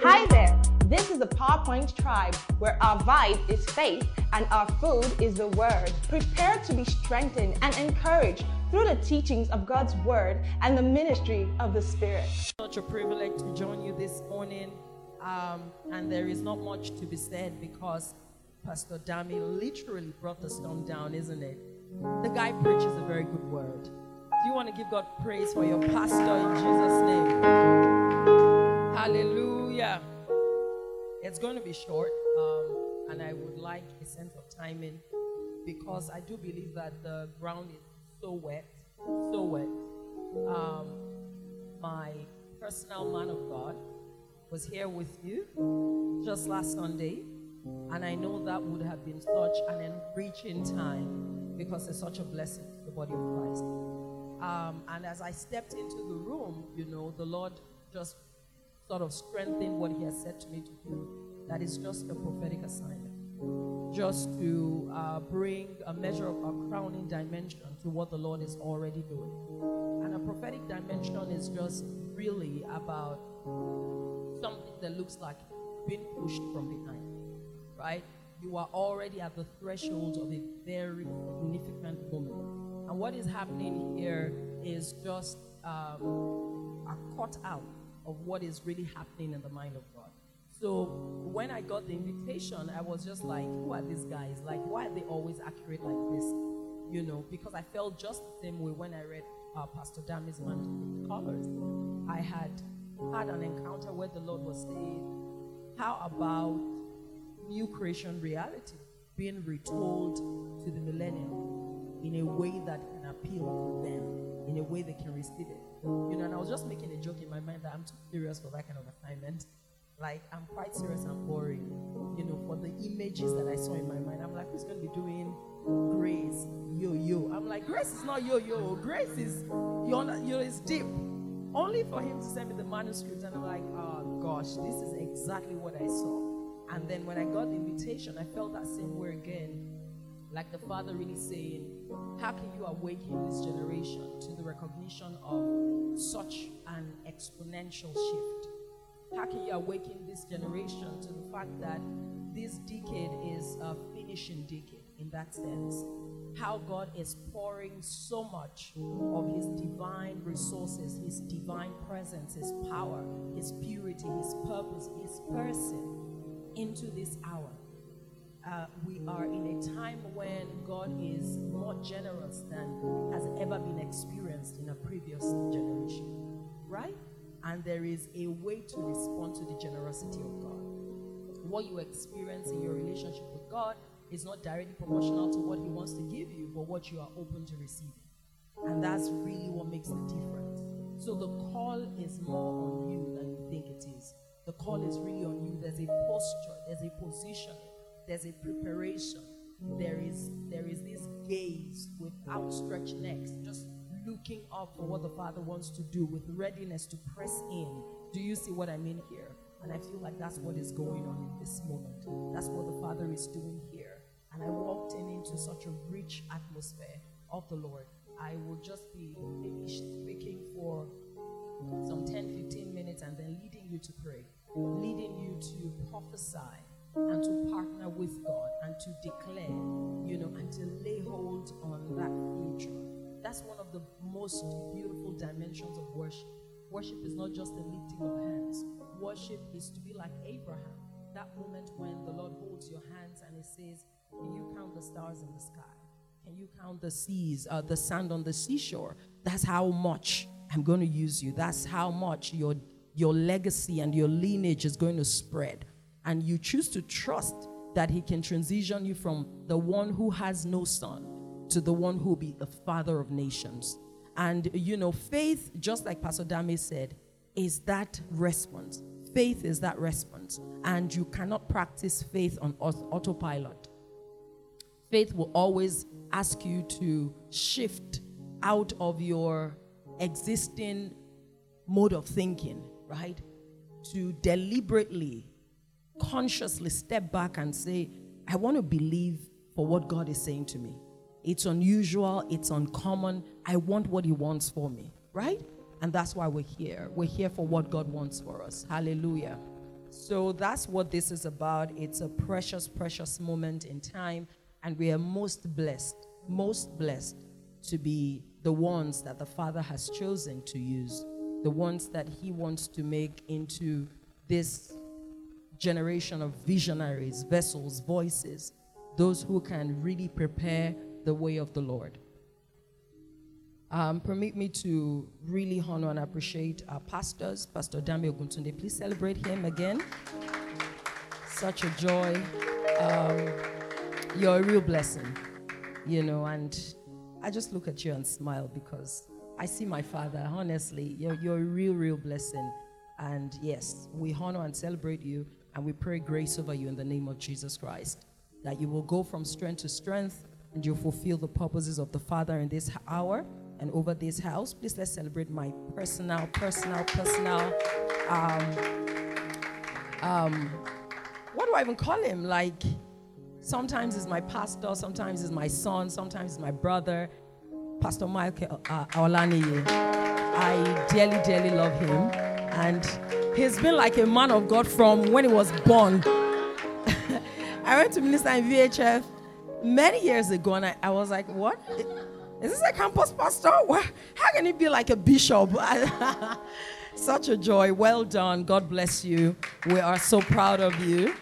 Hi there. This is the PowerPoint tribe where our vibe is faith and our food is the word. Prepare to be strengthened and encouraged through the teachings of God's word and the ministry of the Spirit. Such a privilege to join you this morning. Um, and there is not much to be said because Pastor Dami literally brought the storm down, isn't it? The guy preaches a very good word. Do you want to give God praise for your pastor in Jesus' name? Hallelujah. It's going to be short, um, and I would like a sense of timing because I do believe that the ground is so wet, so wet. Um, my personal man of God was here with you just last Sunday, and I know that would have been such an enriching time because it's such a blessing to the body of Christ. Um, and as I stepped into the room, you know, the Lord just sort of strengthened what He has said to me to do. That is just a prophetic assignment, just to uh, bring a measure of a crowning dimension to what the Lord is already doing. And a prophetic dimension is just really about something that looks like being pushed from behind, right? You are already at the threshold of a very significant moment. And what is happening here is just um, a cut out of what is really happening in the mind of God. So when I got the invitation, I was just like, who are these guys? Like, why are they always accurate like this? You know, because I felt just the same way when I read uh, Pastor Dami's manuscript colors. I had had an encounter where the Lord was saying, how about new creation reality being retold to the millennium in a way that can appeal to them, in a way they can receive it? You know, and I was just making I'm too serious for that kind of assignment. Like, I'm quite serious and boring, you know, for the images that I saw in my mind. I'm like, who's going to be doing grace, yo yo? I'm like, grace is not yo yo. Grace is, you know, it's deep. Only for him to send me the manuscript, and I'm like, oh gosh, this is exactly what I saw. And then when I got the invitation, I felt that same way again. Like the Father really saying, How can you awaken this generation to the recognition of such an exponential shift? How can you awaken this generation to the fact that this decade is a finishing decade in that sense? How God is pouring so much of His divine resources, His divine presence, His power, His purity, His purpose, His person into this hour. Uh, we are in a time when God is more generous than has ever been experienced in a previous generation, right? And there is a way to respond to the generosity of God. What you experience in your relationship with God is not directly proportional to what He wants to give you, but what you are open to receiving. And that's really what makes the difference. So the call is more on you than you think it is. The call is really on you. There's a posture, there's a positioning, there's a preparation. There is there is this gaze with outstretched necks, just looking up for what the Father wants to do with readiness to press in. Do you see what I mean here? And I feel like that's what is going on in this moment. That's what the Father is doing here. And I walked in into such a rich atmosphere of the Lord. I will just be maybe speaking for some 10, 15 minutes and then leading you to pray, leading you to prophesy and to partner with God and to declare, you know, and to lay hold on that future. That's one of the most beautiful dimensions of worship. Worship is not just the lifting of hands. Worship is to be like Abraham. That moment when the Lord holds your hands and He says, Can you count the stars in the sky? Can you count the seas, uh, the sand on the seashore? That's how much I'm going to use you. That's how much your, your legacy and your lineage is going to spread. And you choose to trust that He can transition you from the one who has no son to the one who will be the father of nations. And, you know, faith, just like Pastor Dami said, is that response. Faith is that response. And you cannot practice faith on autopilot. Faith will always ask you to shift out of your existing mode of thinking, right? To deliberately, consciously step back and say, I want to believe for what God is saying to me. It's unusual, it's uncommon. I want what He wants for me, right? And that's why we're here. We're here for what God wants for us. Hallelujah. So that's what this is about. It's a precious, precious moment in time. And we are most blessed, most blessed to be the ones that the Father has chosen to use, the ones that He wants to make into this generation of visionaries, vessels, voices, those who can really prepare the way of the Lord. Um, permit me to really honor and appreciate our pastors, Pastor Dami Oguntunde. Please celebrate him again. Such a joy. Um, you're a real blessing, you know, and I just look at you and smile because I see my father. Honestly, you're, you're a real, real blessing. And yes, we honor and celebrate you, and we pray grace over you in the name of Jesus Christ. That you will go from strength to strength and you'll fulfill the purposes of the Father in this hour and over this house. Please let's celebrate my personal, personal, personal. Um, um, what do I even call him? Like, sometimes he's my pastor, sometimes he's my son, sometimes he's my brother, Pastor Michael uh. I dearly, dearly love him. And he's been like a man of God from when he was born. I went to minister in VHF many years ago, and I, I was like, what? Is this a campus pastor? How can he be like a bishop? Such a joy. Well done. God bless you. We are so proud of you.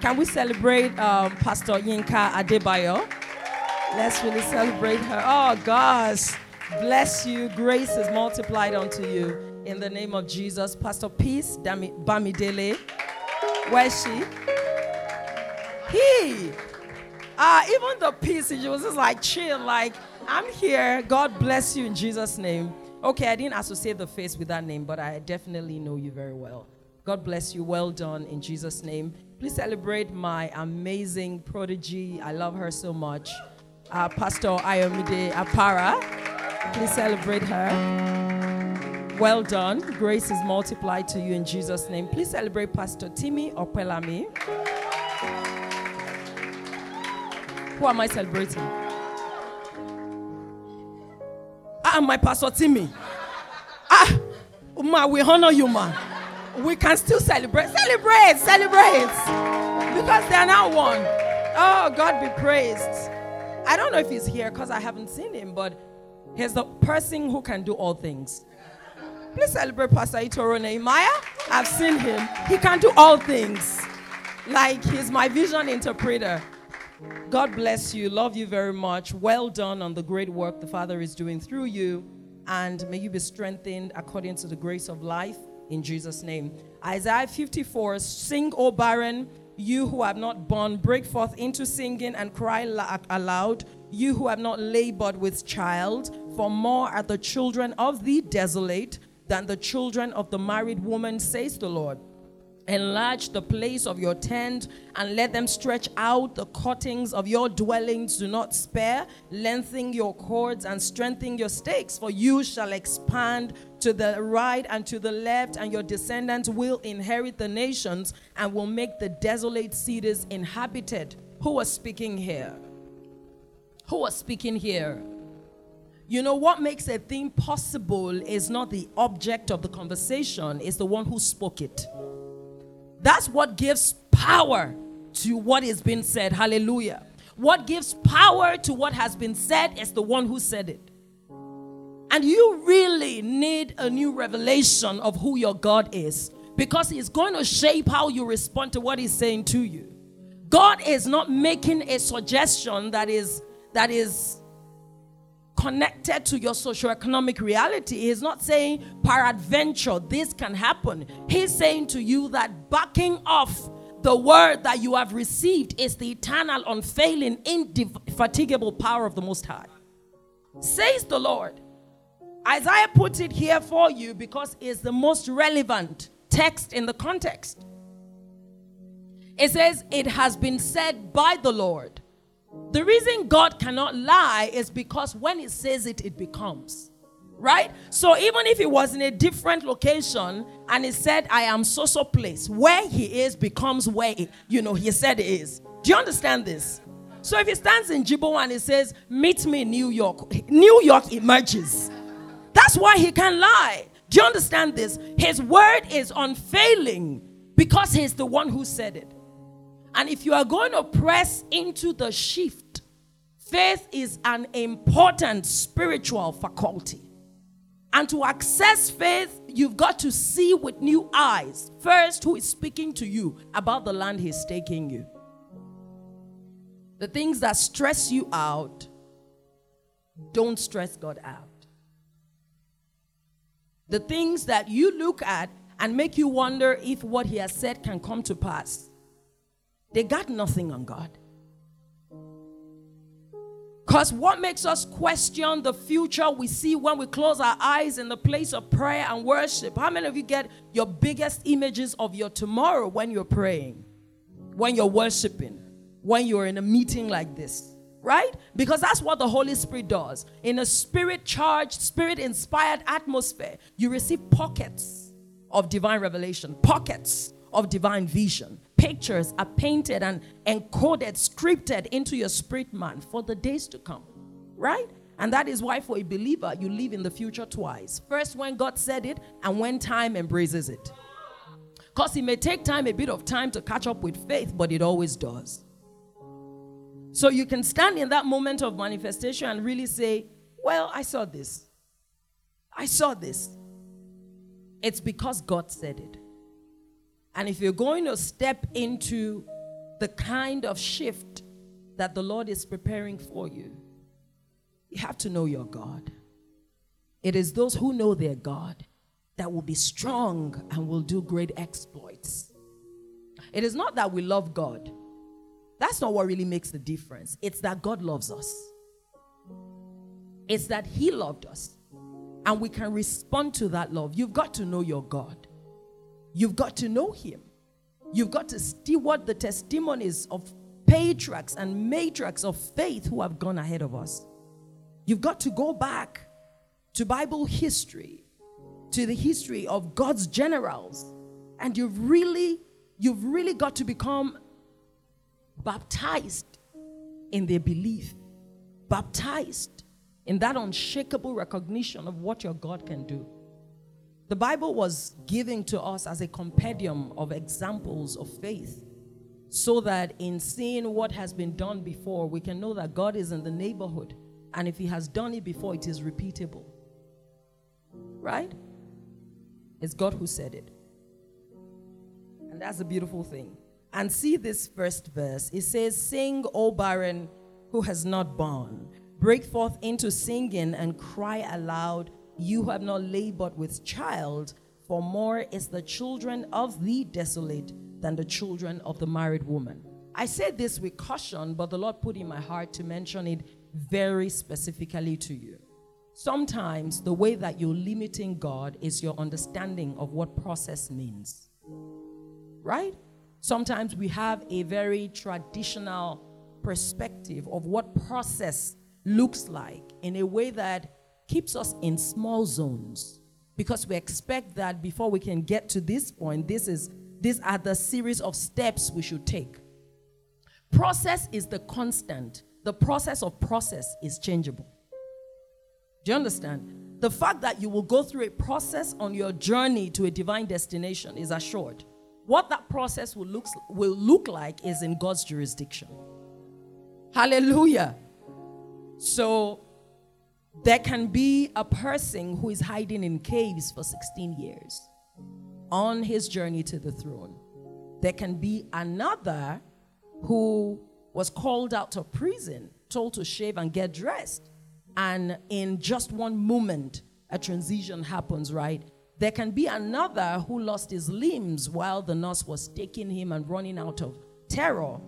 Can we celebrate um, Pastor Yinka Adebayo? Let's really celebrate her. Oh, gosh. Bless you. Grace is multiplied unto you. In the name of Jesus. Pastor Peace Bamidele. Where is she? He. Uh, even the peace, she was just like chill, like I'm here. God bless you in Jesus' name. Okay, I didn't associate the face with that name, but I definitely know you very well. God bless you. Well done in Jesus' name. Please celebrate my amazing prodigy. I love her so much. Uh, Pastor Ayomide Apara. Please celebrate her. Well done. Grace is multiplied to you in Jesus' name. Please celebrate Pastor Timmy Opelami. Who am I celebrating? I am my Pastor Timmy. Ah, ma, we honor you, man. We can still celebrate. Celebrate, celebrate. Because they are now one. Oh, God be praised. I don't know if he's here because I haven't seen him, but he's the person who can do all things. Please celebrate Pastor Itoro Nehemiah. I've seen him. He can do all things. Like he's my vision interpreter. God bless you. Love you very much. Well done on the great work the Father is doing through you. And may you be strengthened according to the grace of life in Jesus' name. Isaiah 54 Sing, O barren, you who have not born, break forth into singing and cry aloud, you who have not labored with child, for more are the children of the desolate than the children of the married woman, says the Lord. Enlarge the place of your tent and let them stretch out the cuttings of your dwellings. Do not spare. Lengthen your cords and strengthen your stakes, for you shall expand to the right and to the left, and your descendants will inherit the nations and will make the desolate cities inhabited. Who was speaking here? Who was speaking here? You know, what makes a thing possible is not the object of the conversation, it's the one who spoke it. That's what gives power to what is being said. Hallelujah. What gives power to what has been said is the one who said it. And you really need a new revelation of who your God is because He's going to shape how you respond to what He's saying to you. God is not making a suggestion that is that is connected to your socioeconomic reality. He's not saying, peradventure, this can happen. He's saying to you that backing off the word that you have received is the eternal, unfailing, indefatigable power of the Most High. Says the Lord. Isaiah puts it here for you because it's the most relevant text in the context. It says, It has been said by the Lord. The reason God cannot lie is because when He says it, it becomes. Right? So even if He was in a different location and He said, I am so so place, where He is becomes where, it, you know, He said it is. Do you understand this? So if He stands in Jibo and He says, Meet me in New York, New York emerges. That's why He can lie. Do you understand this? His word is unfailing because he's the one who said it. And if you are going to press into the shift, faith is an important spiritual faculty. And to access faith, you've got to see with new eyes first who is speaking to you about the land he's taking you. The things that stress you out, don't stress God out. The things that you look at and make you wonder if what he has said can come to pass, they got nothing on God. Because what makes us question the future we see when we close our eyes in the place of prayer and worship? How many of you get your biggest images of your tomorrow when you're praying, when you're worshiping, when you're in a meeting like this? Right? Because that's what the Holy Spirit does. In a spirit charged, spirit inspired atmosphere, you receive pockets of divine revelation, pockets of divine vision. Pictures are painted and encoded, scripted into your spirit man for the days to come, right? And that is why, for a believer, you live in the future twice. First, when God said it, and when time embraces it. Because it may take time, a bit of time to catch up with faith, but it always does. So you can stand in that moment of manifestation and really say, Well, I saw this. I saw this. It's because God said it. And if you're going to step into the kind of shift that the Lord is preparing for you, you have to know your God. It is those who know their God that will be strong and will do great exploits. It is not that we love God. That's not what really makes the difference. It's that God loves us. It's that He loved us. And we can respond to that love. You've got to know your God. You've got to know him. You've got to steward the testimonies of patriarchs and matriarchs of faith who have gone ahead of us. You've got to go back to Bible history, to the history of God's generals, and you've really, you've really got to become baptized in their belief, baptized in that unshakable recognition of what your God can do. The Bible was given to us as a compendium of examples of faith so that in seeing what has been done before, we can know that God is in the neighborhood. And if He has done it before, it is repeatable. Right? It's God who said it. And that's a beautiful thing. And see this first verse. It says, Sing, O barren who has not born. Break forth into singing and cry aloud you have not labored with child, for more is the children of the desolate than the children of the married woman. I say this with caution, but the Lord put in my heart to mention it very specifically to you. Sometimes the way that you're limiting God is your understanding of what process means. Right? Sometimes we have a very traditional perspective of what process looks like in a way that keeps us in small zones because we expect that before we can get to this point, this is these are the series of steps we should take. Process is the constant. The process of process is changeable. Do you understand? The fact that you will go through a process on your journey to a divine destination is assured. What that process will look, will look like is in God's jurisdiction. Hallelujah. So there can be a person who is hiding in caves for 16 years on his journey to the throne. There can be another who was called out of prison, told to shave and get dressed. And in just one moment, a transition happens, right? There can be another who lost his limbs while the nurse was taking him and running out of terror.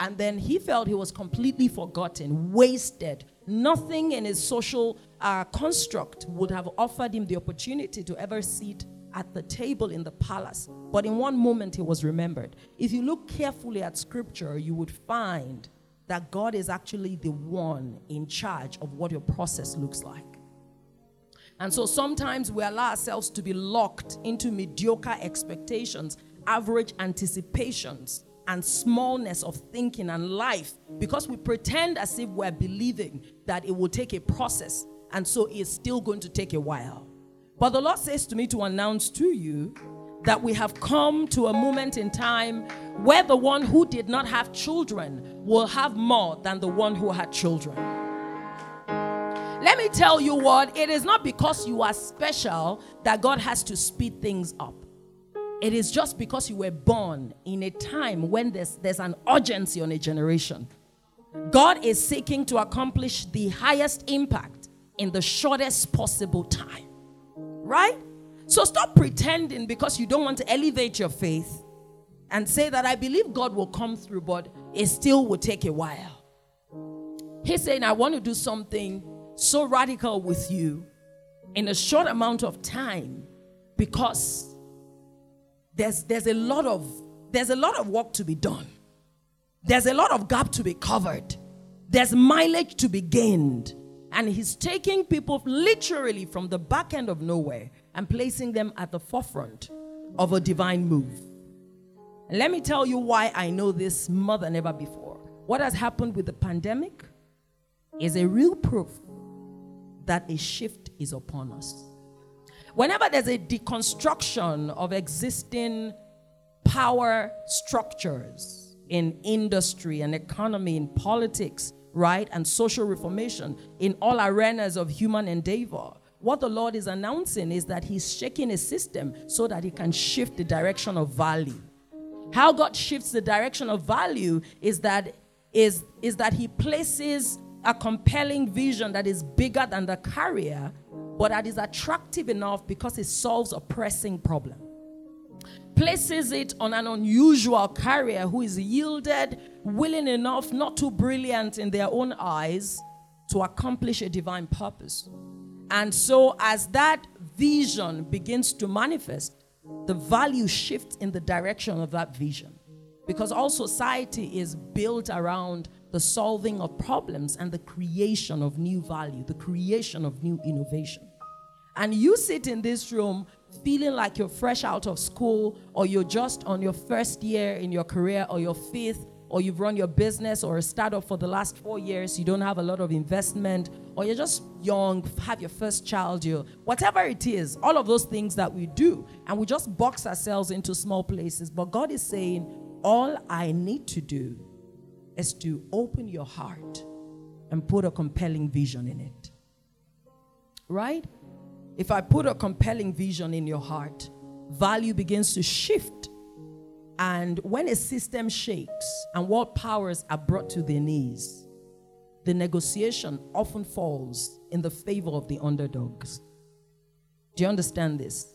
And then he felt he was completely forgotten, wasted, Nothing in his social uh, construct would have offered him the opportunity to ever sit at the table in the palace. But in one moment, he was remembered. If you look carefully at scripture, you would find that God is actually the one in charge of what your process looks like. And so sometimes we allow ourselves to be locked into mediocre expectations, average anticipations, and smallness of thinking and life because we pretend as if we're believing that it will take a process and so it's still going to take a while. But the Lord says to me to announce to you that we have come to a moment in time where the one who did not have children will have more than the one who had children. Let me tell you what, it is not because you are special that God has to speed things up. It is just because you were born in a time when there's, there's an urgency on a generation. God is seeking to accomplish the highest impact in the shortest possible time. Right? So stop pretending because you don't want to elevate your faith and say that I believe God will come through, but it still will take a while. He's saying, I want to do something so radical with you in a short amount of time because there's, there's a lot of there's a lot of work to be done. There's a lot of gap to be covered. There's mileage to be gained. And he's taking people literally from the back end of nowhere and placing them at the forefront of a divine move. And let me tell you why I know this more than ever before. What has happened with the pandemic is a real proof that a shift is upon us. Whenever there's a deconstruction of existing power structures in industry and economy, in politics, right, and social reformation, in all arenas of human endeavor, what the Lord is announcing is that He's shaking a system so that He can shift the direction of value. How God shifts the direction of value is that is, is that He places a compelling vision that is bigger than the carrier, but that is attractive enough because it solves a pressing problem. Places it on an unusual carrier who is yielded, willing enough, not too brilliant in their own eyes, to accomplish a divine purpose. And so, as that vision begins to manifest, the value shifts in the direction of that vision. Because all society is built around the solving of problems and the creation of new value, the creation of new innovation. And you sit in this room feeling like you're fresh out of school, or you're just on your first year in your career, or your fifth, or you've run your business or a startup for the last four years, you don't have a lot of investment, or you're just young, have your first child, you whatever it is, all of those things that we do, and we just box ourselves into small places. But God is saying, all I need to do is to open your heart and put a compelling vision in it. Right? If I put a compelling vision in your heart, value begins to shift. And when a system shakes and world powers are brought to their knees, the negotiation often falls in the favor of the underdogs. Do you understand this?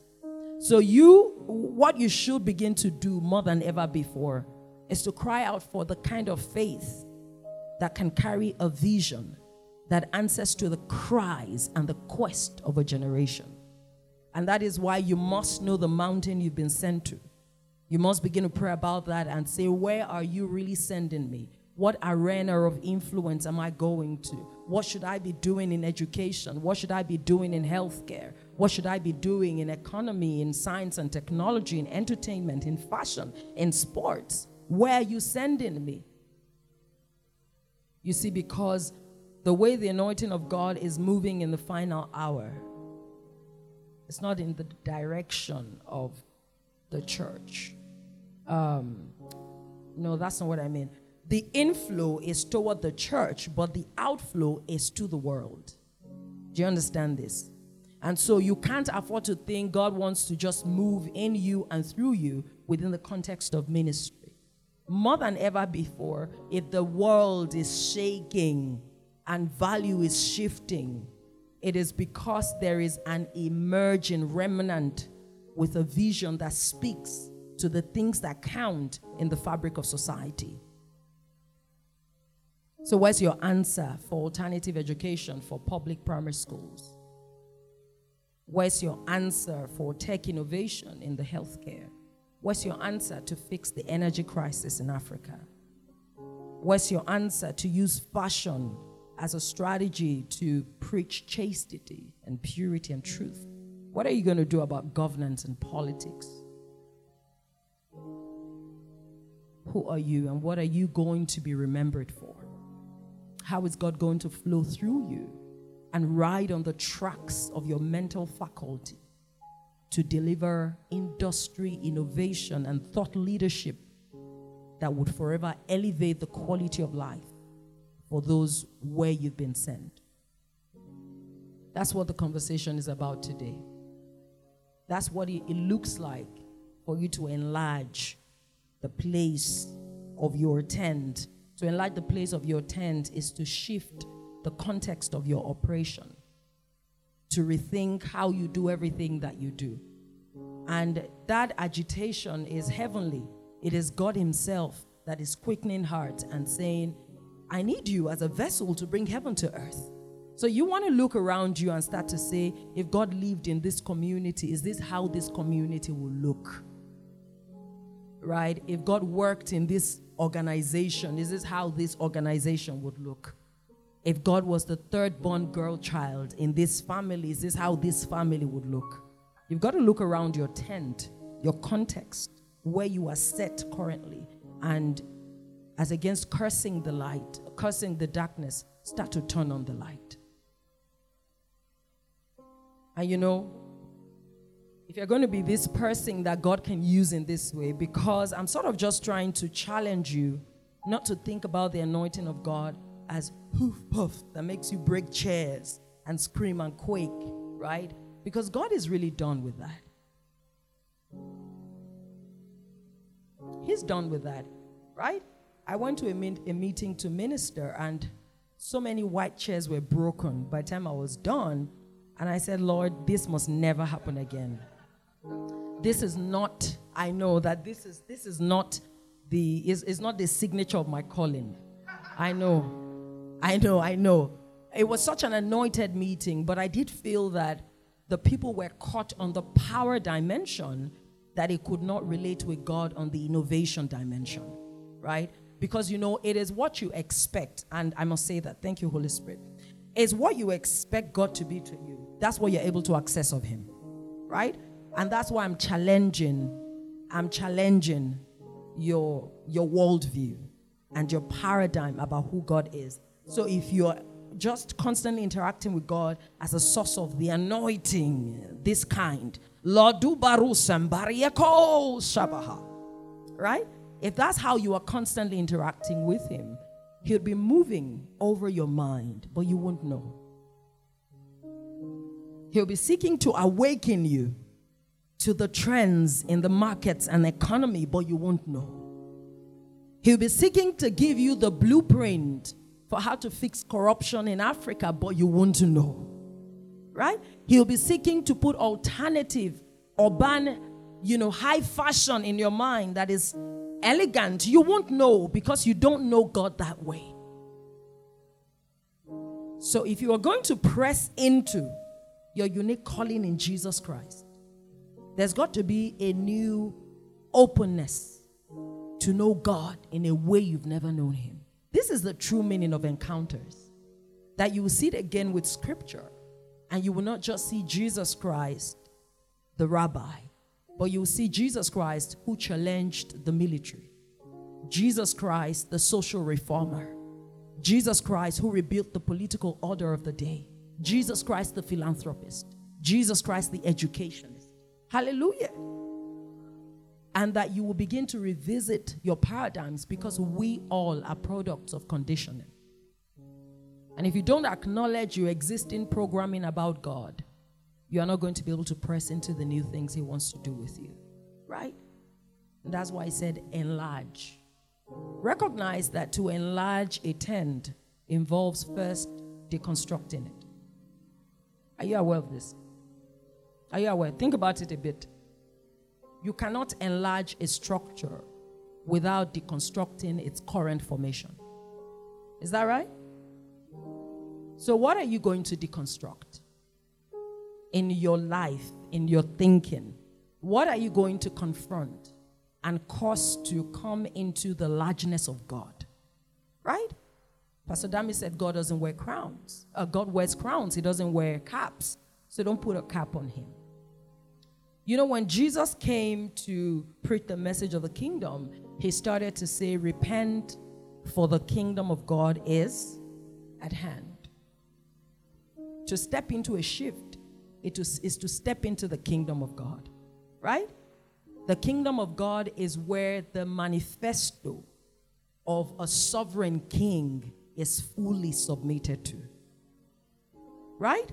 So, you, what you should begin to do more than ever before is to cry out for the kind of faith that can carry a vision that answers to the cries and the quest of a generation. And that is why you must know the mountain you've been sent to. You must begin to pray about that and say, Where are you really sending me? What arena of influence am I going to? What should I be doing in education? What should I be doing in healthcare? What should I be doing in economy, in science and technology, in entertainment, in fashion, in sports? Where are you sending me? You see, because the way the anointing of God is moving in the final hour, it's not in the direction of the church. Um, no, that's not what I mean. The inflow is toward the church, but the outflow is to the world. Do you understand this? And so you can't afford to think God wants to just move in you and through you within the context of ministry more than ever before, if the world is shaking and value is shifting, it is because there is an emerging remnant with a vision that speaks to the things that count in the fabric of society. So, where's your answer for alternative education for public primary schools? Where's your answer for tech innovation in the healthcare? What's your answer to fix the energy crisis in Africa? What's your answer to use fashion as a strategy to preach chastity and purity and truth? What are you going to do about governance and politics? Who are you and what are you going to be remembered for? How is God going to flow through you and ride on the tracks of your mental faculty to deliver industry, innovation, and thought leadership that would forever elevate the quality of life for those where you've been sent. That's what the conversation is about today. That's what it, looks like for you to enlarge the place of your tent. To enlarge the place of your tent is to shift the context of your operation, to rethink how you do everything that you do. And that agitation is heavenly. It is God Himself that is quickening hearts and saying, I need you as a vessel to bring heaven to earth. So you want to look around you and start to say, if God lived in this community, is this how this community will look? Right? If God worked in this organization, is this how this organization would look? If God was the third born girl child in this family, is this how this family would look? You've got to look around your tent, your context, where you are set currently, and as against cursing the light, cursing the darkness, start to turn on the light. And you know, if you're going to be this person that God can use in this way, because I'm sort of just trying to challenge you not to think about the anointing of God as poof puff that makes you break chairs and scream and quake, right? Because God is really done with that. He's done with that, right? I went to a, a meeting to minister, and so many white chairs were broken by the time I was done. And I said, Lord, this must never happen again. This is not, I know that this is this is not the is, is not the signature of my calling. I know. I mm. know, I know. It was such an anointed meeting, but I did feel that the people were caught on the power dimension that it could not relate with God on the innovation dimension, right? Because you know, it is what you expect, and I must say that. Thank you, Holy Spirit. It's what you expect God to be to you. That's what you're able to access of Him, right? And that's why I'm challenging, I'm challenging your your worldview and your paradigm about who God is. So if you're just constantly interacting with God as a source of the anointing, this kind. Right? If that's how you are constantly interacting with Him, He'll be moving over your mind, but you won't know. He'll be seeking to awaken you to the trends in the markets and economy, but you won't know. He'll be seeking to give you the blueprint for how to fix corruption in Africa, but you won't know. Right? He'll be seeking to put alternative, urban, you know, high fashion in your mind that is elegant. You won't know because you don't know God that way. So if you are going to press into your unique calling in Jesus Christ, there's got to be a new openness to know God in a way you've never known Him. This is the true meaning of encounters. That you will see it again with scripture, and you will not just see Jesus Christ, the rabbi, but you will see Jesus Christ who challenged the military, Jesus Christ, the social reformer, Jesus Christ who rebuilt the political order of the day, Jesus Christ, the philanthropist, Jesus Christ, the educationist. Hallelujah and that you will begin to revisit your paradigms because we all are products of conditioning. And if you don't acknowledge your existing programming about God, you are not going to be able to press into the new things He wants to do with you. Right? And that's why I said enlarge. Recognize that to enlarge a tent involves first deconstructing it. Are you aware of this? Are you aware? Think about it a bit. You cannot enlarge a structure without deconstructing its current formation. Is that right? So, what are you going to deconstruct in your life, in your thinking? What are you going to confront and cause to come into the largeness of God? Right? Pastor Dami said God doesn't wear crowns. Uh, God wears crowns, He doesn't wear caps. So, don't put a cap on Him. You know, when Jesus came to preach the message of the kingdom, he started to say, Repent, for the kingdom of God is at hand. To step into a shift it is, is to step into the kingdom of God, right? The kingdom of God is where the manifesto of a sovereign king is fully submitted to. Right?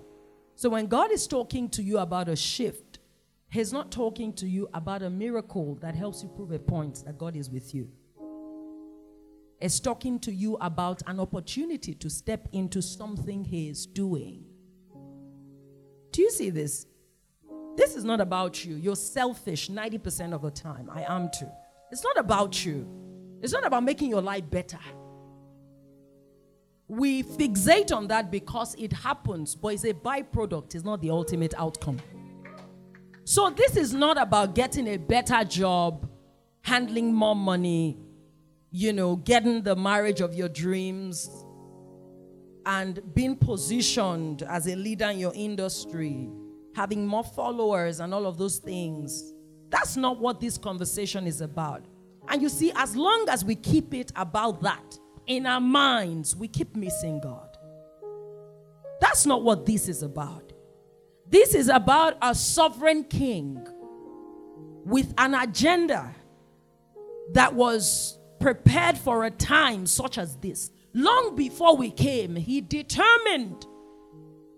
So when God is talking to you about a shift, He's not talking to you about a miracle that helps you prove a point that God is with you. He's talking to you about an opportunity to step into something He is doing. Do you see this? This is not about you. You're selfish 90% of the time. I am too. It's not about you. It's not about making your life better. We fixate on that because it happens, but it's a byproduct, it's not the ultimate outcome. So, this is not about getting a better job, handling more money, you know, getting the marriage of your dreams, and being positioned as a leader in your industry, having more followers, and all of those things. That's not what this conversation is about. And you see, as long as we keep it about that, in our minds, we keep missing God. That's not what this is about. This is about a sovereign king with an agenda that was prepared for a time such as this. Long before we came, he determined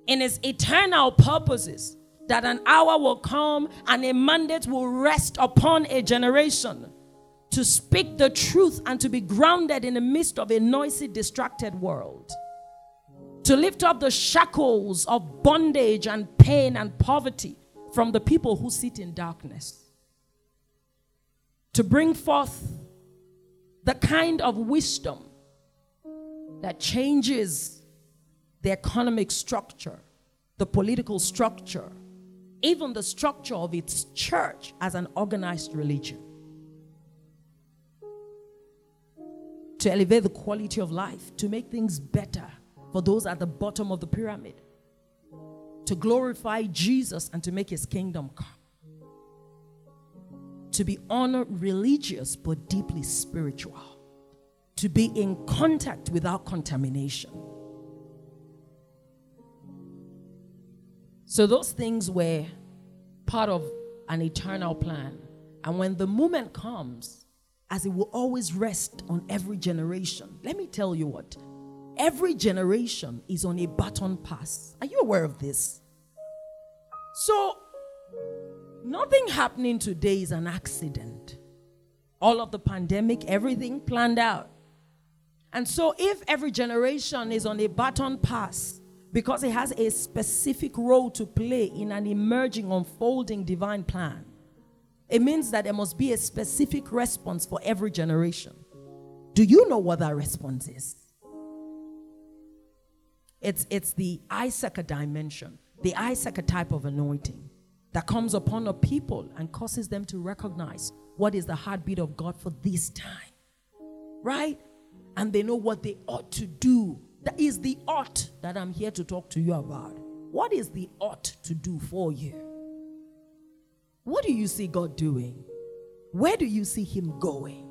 in his eternal purposes that an hour will come and a mandate will rest upon a generation to speak the truth and to be grounded in the midst of a noisy, distracted world. To lift up the shackles of bondage and pain and poverty from the people who sit in darkness. To bring forth the kind of wisdom that changes the economic structure, the political structure, even the structure of its church as an organized religion. to elevate the quality of life, to make things better for those at the bottom of the pyramid, to glorify Jesus and to make his kingdom come. To be honor religious but deeply spiritual. To be in contact without contamination. So, those things were part of an eternal plan. And when the moment comes, as it will always rest on every generation. Let me tell you what every generation is on a baton pass. Are you aware of this? So, nothing happening today is an accident. All of the pandemic, everything planned out. And so, if every generation is on a baton pass because it has a specific role to play in an emerging, unfolding divine plan, it means that there must be a specific response for every generation. Do you know what that response is? It's, it's the Issachar dimension, the Issachar type of anointing that comes upon a people and causes them to recognize what is the heartbeat of God for this time. Right? And they know what they ought to do. That is the ought that I'm here to talk to you about. What is the ought to do for you? What do you see God doing? Where do you see Him going?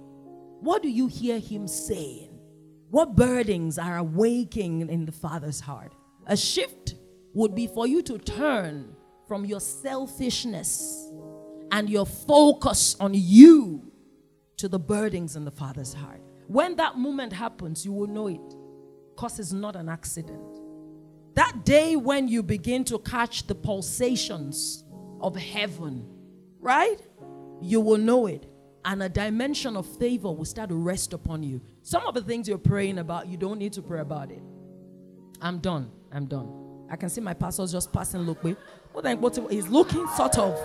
What do you hear Him saying? What burdens are awaking in the Father's heart? A shift would be for you to turn from your selfishness and your focus on you to the burdens in the Father's heart. When that moment happens, you will know it because it's not an accident. That day when you begin to catch the pulsations of heaven right? You will know it. And a dimension of favor will start to rest upon you. Some of the things you're praying about, you don't need to pray about it. I'm done. I'm done. I can see my pastor's just passing look. What he's looking sort of.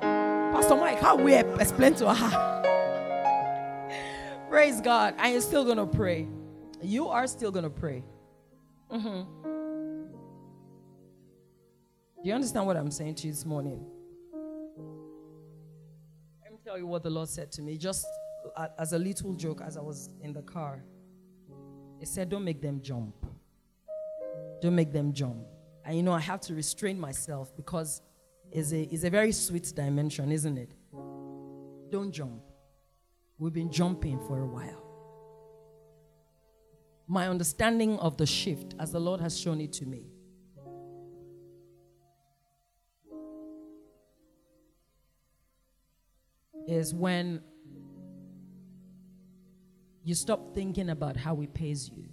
Pastor Mike, how we explain to her? Praise God. And you're still gonna pray. You are still gonna pray. Mm-hmm. Do you understand what I'm saying to you this morning? Tell you what the Lord said to me, just as a little joke as I was in the car. He said, Don't make them jump. Don't make them jump. And you know, I have to restrain myself because it's a, it's a very sweet dimension, isn't it? Don't jump. We've been jumping for a while. My understanding of the shift, as the Lord has shown it to me, is when you stop thinking about how He pays you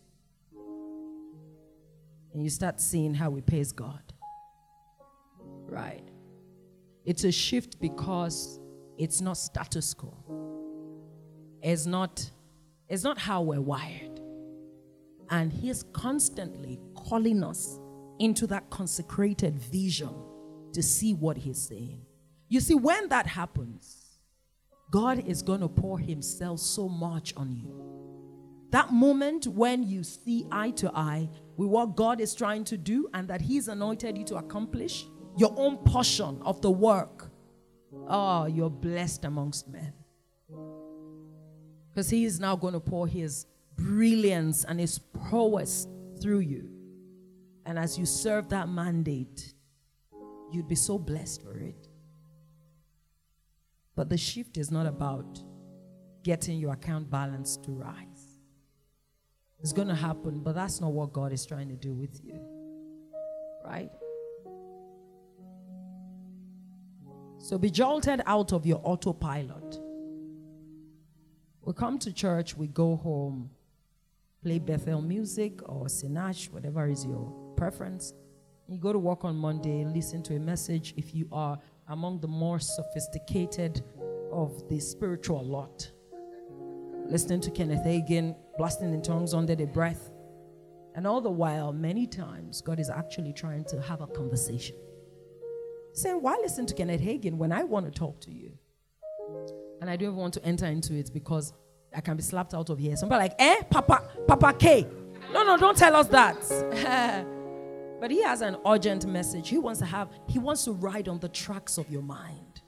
and you start seeing how He pays God. Right? It's a shift because it's not status quo. It's not, it's not how we're wired. And He's constantly calling us into that consecrated vision to see what He's saying. You see, when that happens, God is going to pour Himself so much on you. That moment when you see eye to eye with what God is trying to do and that He's anointed you to accomplish your own portion of the work, oh, you're blessed amongst men. Because He is now going to pour His brilliance and His prowess through you. And as you serve that mandate, you'd be so blessed for it. But the shift is not about getting your account balance to rise. It's going to happen, but that's not what God is trying to do with you. Right? So be jolted out of your autopilot. We come to church, we go home, play Bethel music or Sinach, whatever is your preference. You go to work on Monday, listen to a message if you are among the more sophisticated of the spiritual lot. Listening to Kenneth Hagin, blasting in tongues under their breath. And all the while, many times, God is actually trying to have a conversation. Saying, Why listen to Kenneth Hagin when I want to talk to you? And I don't even want to enter into it because I can be slapped out of here. Somebody like, eh, Papa, Papa K. No, no, don't tell us that. but he has an urgent message. He wants to have, he wants to ride on the tracks of your mind.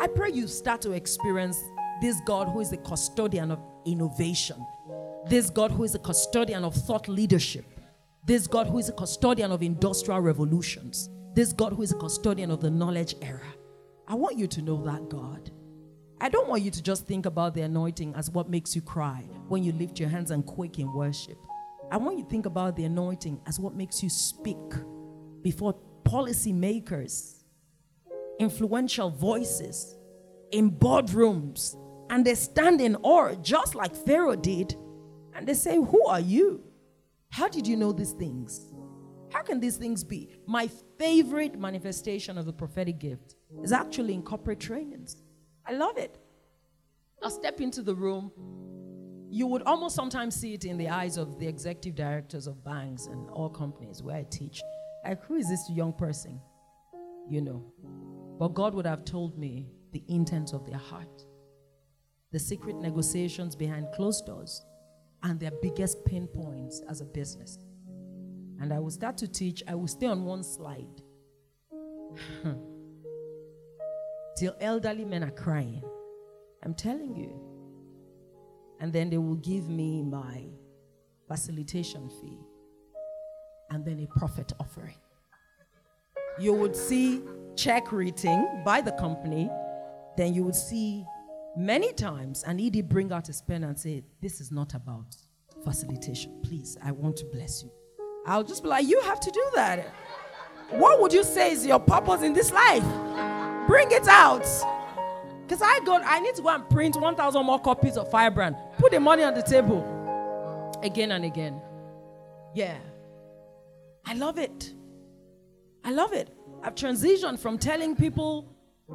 I pray you start to experience this God who is the custodian of innovation, this God who is the custodian of thought leadership, this God who is a custodian of industrial revolutions, this God who is a custodian of the knowledge era. I want you to know that God. I don't want you to just think about the anointing as what makes you cry when you lift your hands and quake in worship. I want you to think about the anointing as what makes you speak before policymakers, influential voices, in boardrooms, and they stand in awe, just like Pharaoh did, and they say, Who are you? How did you know these things? How can these things be? My favorite manifestation of the prophetic gift is actually in corporate trainings. I love it. I'll step into the room. You would almost sometimes see it in the eyes of the executive directors of banks and all companies where I teach. Like, who is this young person? You know. But God would have told me the intent of their heart, the secret negotiations behind closed doors, and their biggest pain points as a business. And I will start to teach, I will stay on one slide. till elderly men are crying. I'm telling you. And then they will give me my facilitation fee and then a profit offering. You would see check written by the company, then you would see many times an ED bring out his pen and say, This is not about facilitation. Please, I want to bless you. I'll just be like, You have to do that. What would you say is your purpose in this life? Bring it out. Because I got, I need to go and print 1,000 more copies of Firebrand. Put the money on the table. Again and again. Yeah. I love it. I love it. I've transitioned from telling people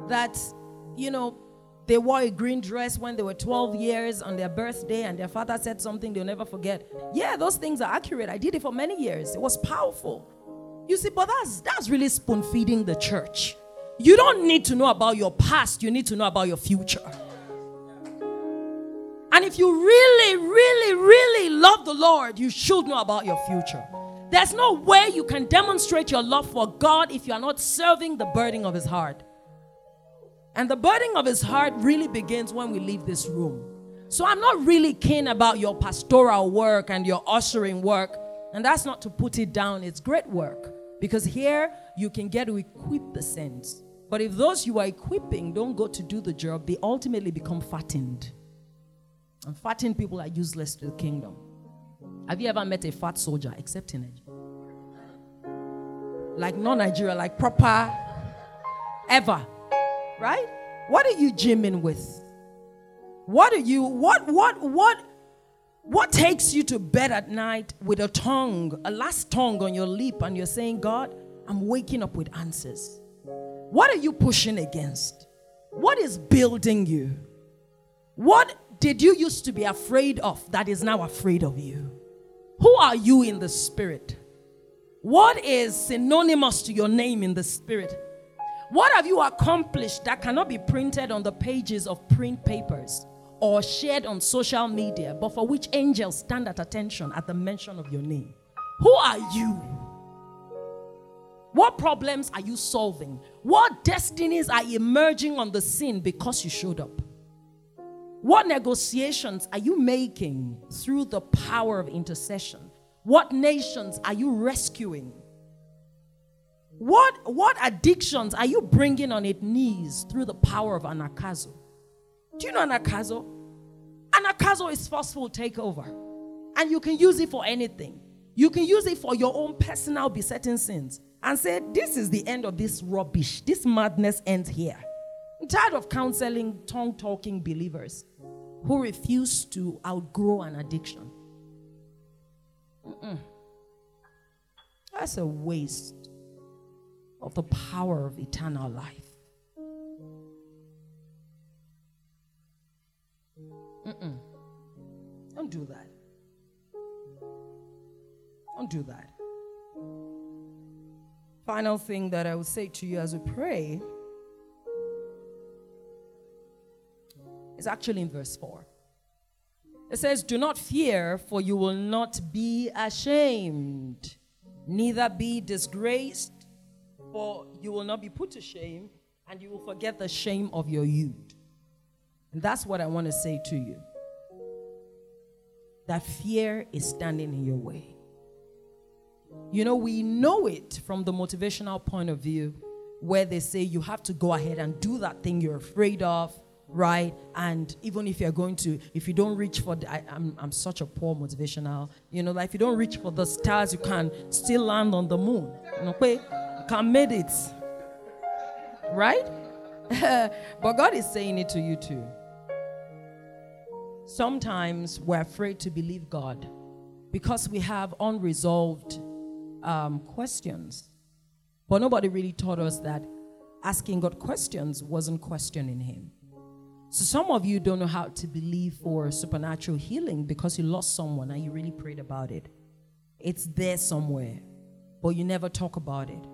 that, you know, they wore a green dress when they were 12 years on their birthday and their father said something they'll never forget. Yeah, those things are accurate. I did it for many years. It was powerful. You see, but that's that's really spoon feeding the church. You don't need to know about your past, you need to know about your future. And if you really, really, really love the Lord, you should know about your future. There's no way you can demonstrate your love for God if you are not serving the burden of His heart. And the burden of His heart really begins when we leave this room. So I'm not really keen about your pastoral work and your ushering work. And that's not to put it down, it's great work. Because here you can get to equip the saints. But if those you are equipping don't go to do the job, they ultimately become fattened. And fattened people are useless to the kingdom. Have you ever met a fat soldier except in Nigeria? Like non Nigeria, like proper, ever. Right? What are you gymming with? What are you, what, what, what, what takes you to bed at night with a tongue, a last tongue on your lip, and you're saying, God, I'm waking up with answers? What are you pushing against? What is building you? What did you used to be afraid of that is now afraid of you? Who are you in the spirit? What is synonymous to your name in the spirit? What have you accomplished that cannot be printed on the pages of print papers or shared on social media, but for which angels stand at attention at the mention of your name? Who are you? What problems are you solving? What destinies are emerging on the scene because you showed up? What negotiations are you making through the power of intercession? What nations are you rescuing? What, what addictions are you bringing on its knees through the power of anagkazo? Do you know anagkazo? Anagkazo is forceful takeover. And you can use it for anything. You can use it for your own personal besetting sins and say, This is the end of this rubbish. This madness ends here. I'm tired of counseling tongue talking believers who refuse to outgrow an addiction. Mm-mm. That's a waste of the power of eternal life. Mm-mm. Don't do that. Don't do that. Final thing that I will say to you as we pray is actually in verse 4. It says, Do not fear, for you will not be ashamed, neither be disgraced, for you will not be put to shame, and you will forget the shame of your youth. And that's what I want to say to you. That fear is standing in your way. You know, we know it from the motivational point of view, where they say you have to go ahead and do that thing you're afraid of right? And even if you're going to, if you don't reach for, the, I, am I'm, I'm such a poor motivational, you know, like if you don't reach for the stars, you can still land on the moon. Okay? you can make it, right? but God is saying it to you too. Sometimes we're afraid to believe God because we have unresolved um, questions. But nobody really taught us that asking God questions wasn't questioning Him. So some of you don't know how to believe for supernatural healing because you lost someone and you really prayed about it. It's there somewhere, but you never talk about it.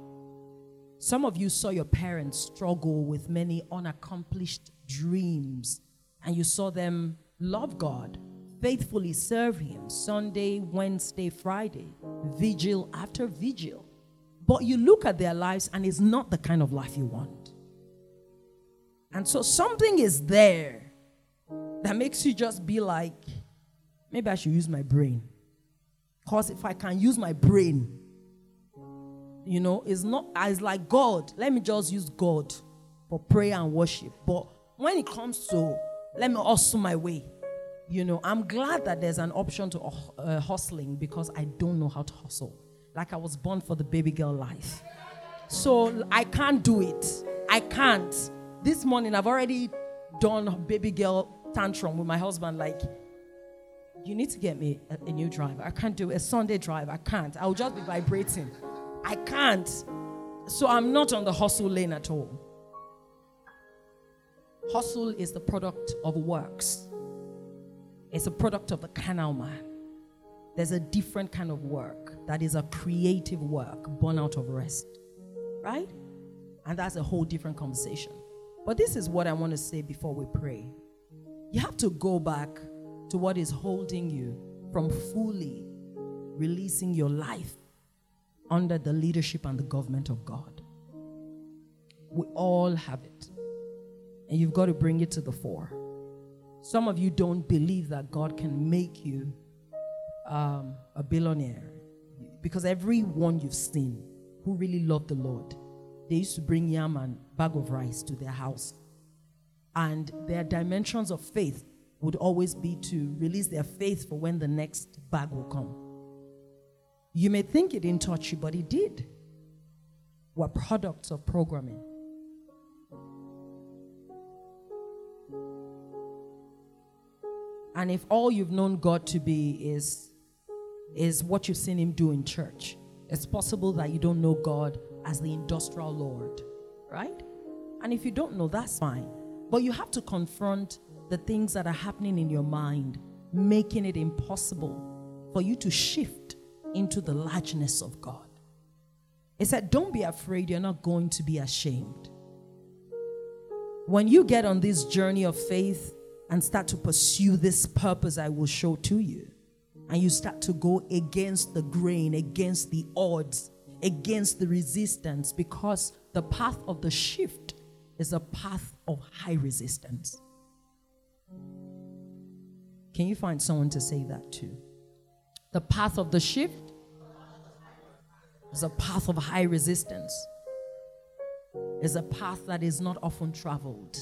Some of you saw your parents struggle with many unaccomplished dreams and you saw them love God, faithfully serve Him Sunday, Wednesday, Friday, vigil after vigil. But you look at their lives and it's not the kind of life you want. And so something is there that makes you just be like, maybe I should use my brain. Because if I can use my brain, you know, it's not as like God. Let me just use God for prayer and worship. But when it comes to let me also my way, you know, I'm glad that there's an option to uh, hustling because I don't know how to hustle. Like I was born for the baby girl life. So I can't do it. I can't this morning I've already done baby girl tantrum with my husband. Like, you need to get me a, a new driver. I can't do a Sunday drive. I can't. I'll just be vibrating. I can't. So I'm not on the hustle lane at all. Hustle is the product of works. It's a product of the carnal man. There's a different kind of work that is a creative work born out of rest. Right? And that's a whole different conversation. But this is what I want to say before we pray. You have to go back to what is holding you from fully releasing your life under the leadership and the government of God. We all have it. And you've got to bring it to the fore. Some of you don't believe that God can make you um, a billionaire because everyone you've seen who really loved the Lord they used to bring yam and bag of rice to their house. And their dimensions of faith would always be to release their faith for when the next bag will come. You may think it didn't touch you, but it did. We're products of programming. And if all you've known God to be is is what you've seen him do in church, it's possible that you don't know God as the industrial Lord, right? And if you don't know, that's fine. But you have to confront the things that are happening in your mind, making it impossible for you to shift into the largeness of God. He said, Don't be afraid, you're not going to be ashamed. When you get on this journey of faith and start to pursue this purpose I will show to you, and you start to go against the grain, against the odds, against the resistance, because the path of the shift is a path of high resistance. Can you find someone to say that to? The path of the shift is a path of high resistance. Is a path that is not often traveled.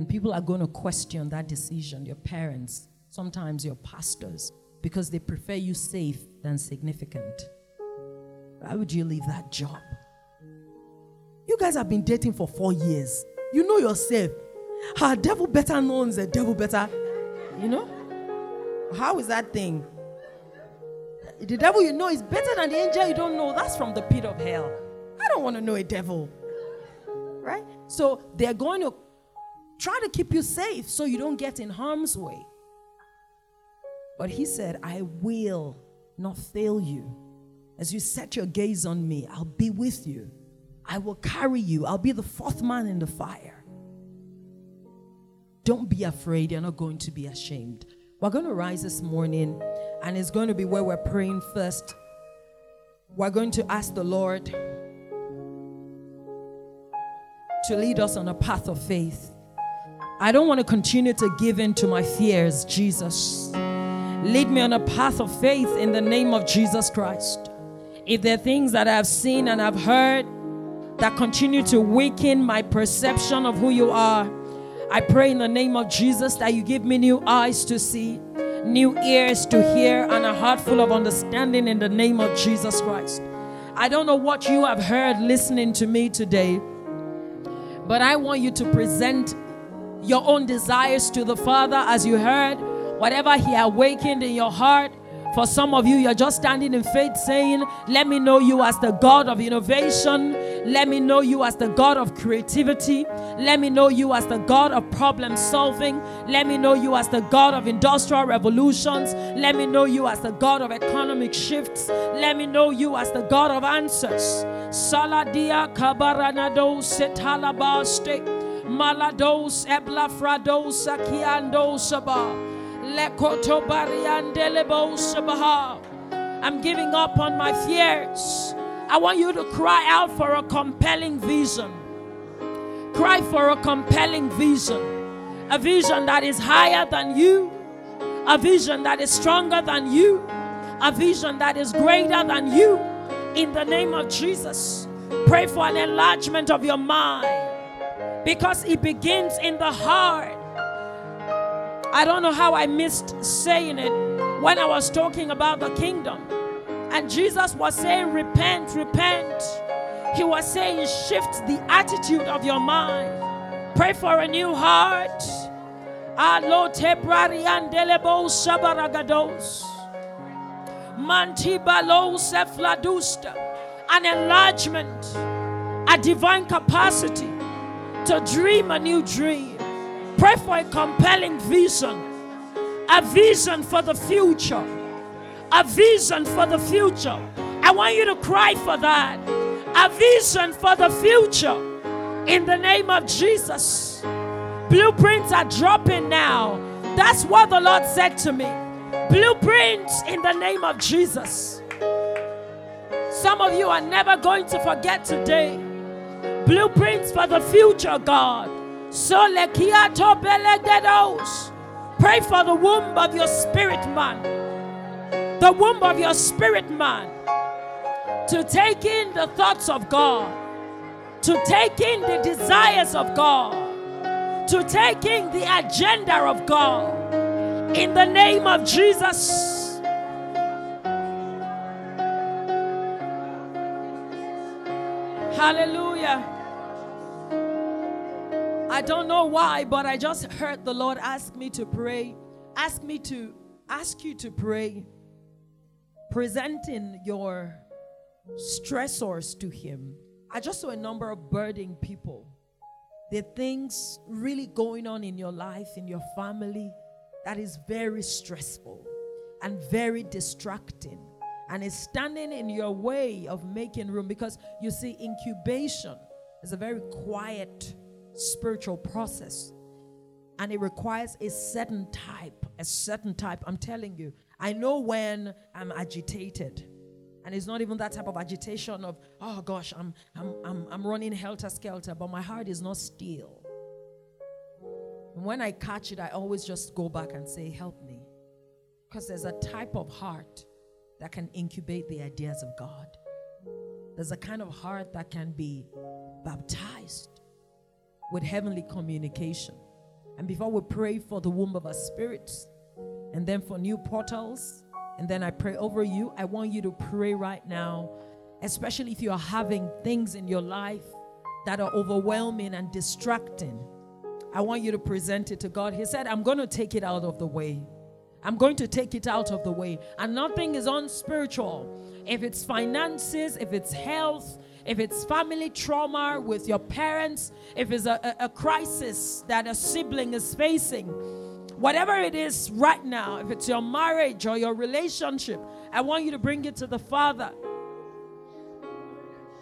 And people are going to question that decision, your parents, sometimes your pastors, because they prefer you safe than significant. Why would you leave that job? You guys have been dating for four years. You know yourself. Her devil better knows the devil better. You know? How is that thing? The devil you know is better than the angel you don't know. That's from the pit of hell. I don't want to know a devil. Right? So they're going to try to keep you safe so you don't get in harm's way. But he said, I will not fail you. As you set your gaze on me, I'll be with you. I will carry you. I'll be the fourth man in the fire. Don't be afraid. You're not going to be ashamed. We're going to rise this morning, and it's going to be where we're praying first. We're going to ask the Lord to lead us on a path of faith. I don't want to continue to give in to my fears, Jesus. Lead me on a path of faith in the name of Jesus Christ. If there are things that I've seen and I've heard that continue to weaken my perception of who you are, I pray in the name of Jesus that you give me new eyes to see, new ears to hear, and a heart full of understanding in the name of Jesus Christ. I don't know what you have heard listening to me today, but I want you to present your own desires to the Father as you heard Whatever He awakened in your heart, for some of you, you're just standing in faith saying, Let me know you as the God of innovation. Let me know you as the God of creativity. Let me know you as the God of problem solving. Let me know you as the God of industrial revolutions. Let me know you as the God of economic shifts. Let me know you as the God of answers. Saladia kabaranado setalabaste. Malados eblafrados sakiando sabah. I'm giving up on my fears. I want you to cry out for a compelling vision. Cry for a compelling vision. A vision that is higher than you. A vision that is stronger than you. A vision that is greater than you. In the name of Jesus. Pray for an enlargement of your mind. Because it begins in the heart. I don't know how I missed saying it when I was talking about the kingdom. And Jesus was saying, Repent, repent. He was saying, Shift the attitude of your mind. Pray for a new heart. An enlargement, a divine capacity to dream a new dream Pray for a compelling vision, a vision for the future, a vision for the future. I want you to cry for that. A vision for the future in the name of Jesus. Blueprints are dropping now. That's what the Lord said to me. Blueprints in the name of Jesus. Some of you are never going to forget today. Blueprints for the future, God. So Lekiato Belegados, Pray for the womb of your spirit man. The womb of your spirit man. To take in the thoughts of God. To take in the desires of God. To take in the agenda of God. In the name of Jesus. Hallelujah. I don't know why, but I just heard the Lord ask me to pray. Ask me to ask you to pray. Presenting your stressors to Him. I just saw a number of burdened people. Are things really going on in your life, in your family, that is very stressful and very distracting and is standing in your way of making room because you see, incubation is a very quiet spiritual process and it requires a certain type, a certain type. I'm telling you, I know when I'm agitated. And it's not even that type of agitation of, oh gosh, I'm, I'm, I'm, I'm running helter skelter, but my heart is not still. And when I catch it, I always just go back and say, help me. Because there's a type of heart that can incubate the ideas of God. There's a kind of heart that can be baptized with heavenly communication. And before we pray for the womb of our spirits, and then for new portals, and then I pray over you, I want you to pray right now, especially if you are having things in your life that are overwhelming and distracting. I want you to present it to God. He said, I'm going to take it out of the way. I'm going to take it out of the way. And nothing is unspiritual. If it's finances, if it's health, if it's family trauma with your parents, if it's a, a, a, crisis that a sibling is facing, whatever it is right now, if it's your marriage or your relationship, I want you to bring it to the Father.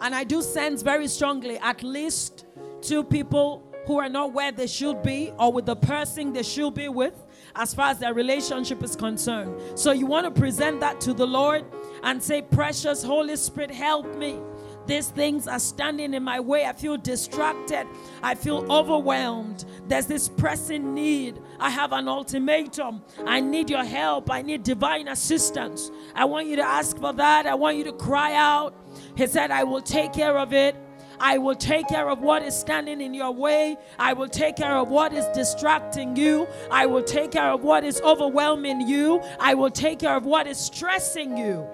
And I do sense very strongly at least two people who are not where they should be or with the person they should be with as far as their relationship is concerned. So you want to present that to the Lord and say, Precious Holy Spirit, help me. These things are standing in my way. I feel distracted. I feel overwhelmed. There's this pressing need. I have an ultimatum. I need your help. I need divine assistance. I want you to ask for that. I want you to cry out. He said, I will take care of it. I will take care of what is standing in your way. I will take care of what is distracting you. I will take care of what is overwhelming you. I will take care of what is stressing you.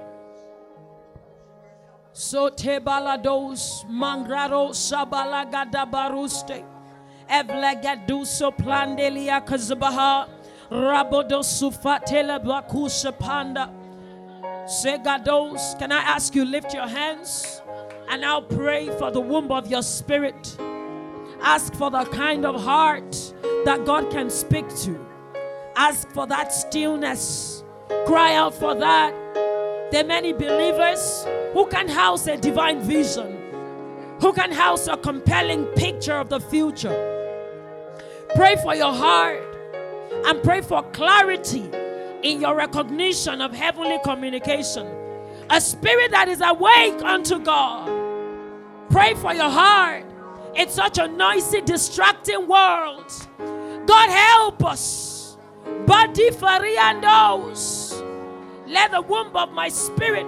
So tebalados mangraro sabalagada baruste. Evlegaduso plandelia kazabaha. Rabodo sufatele bakusa panda. Segados. Can I ask you lift your hands? And I'll pray for the womb of your spirit. Ask for the kind of heart that God can speak to. Ask for that stillness. Cry out for that. There are many believers who can house a divine vision, who can house a compelling picture of the future. Pray for your heart and pray for clarity in your recognition of heavenly communication. A spirit that is awake unto God. Pray for your heart. It's such a noisy, distracting world. God help us. Body knows. Let the womb of my spirit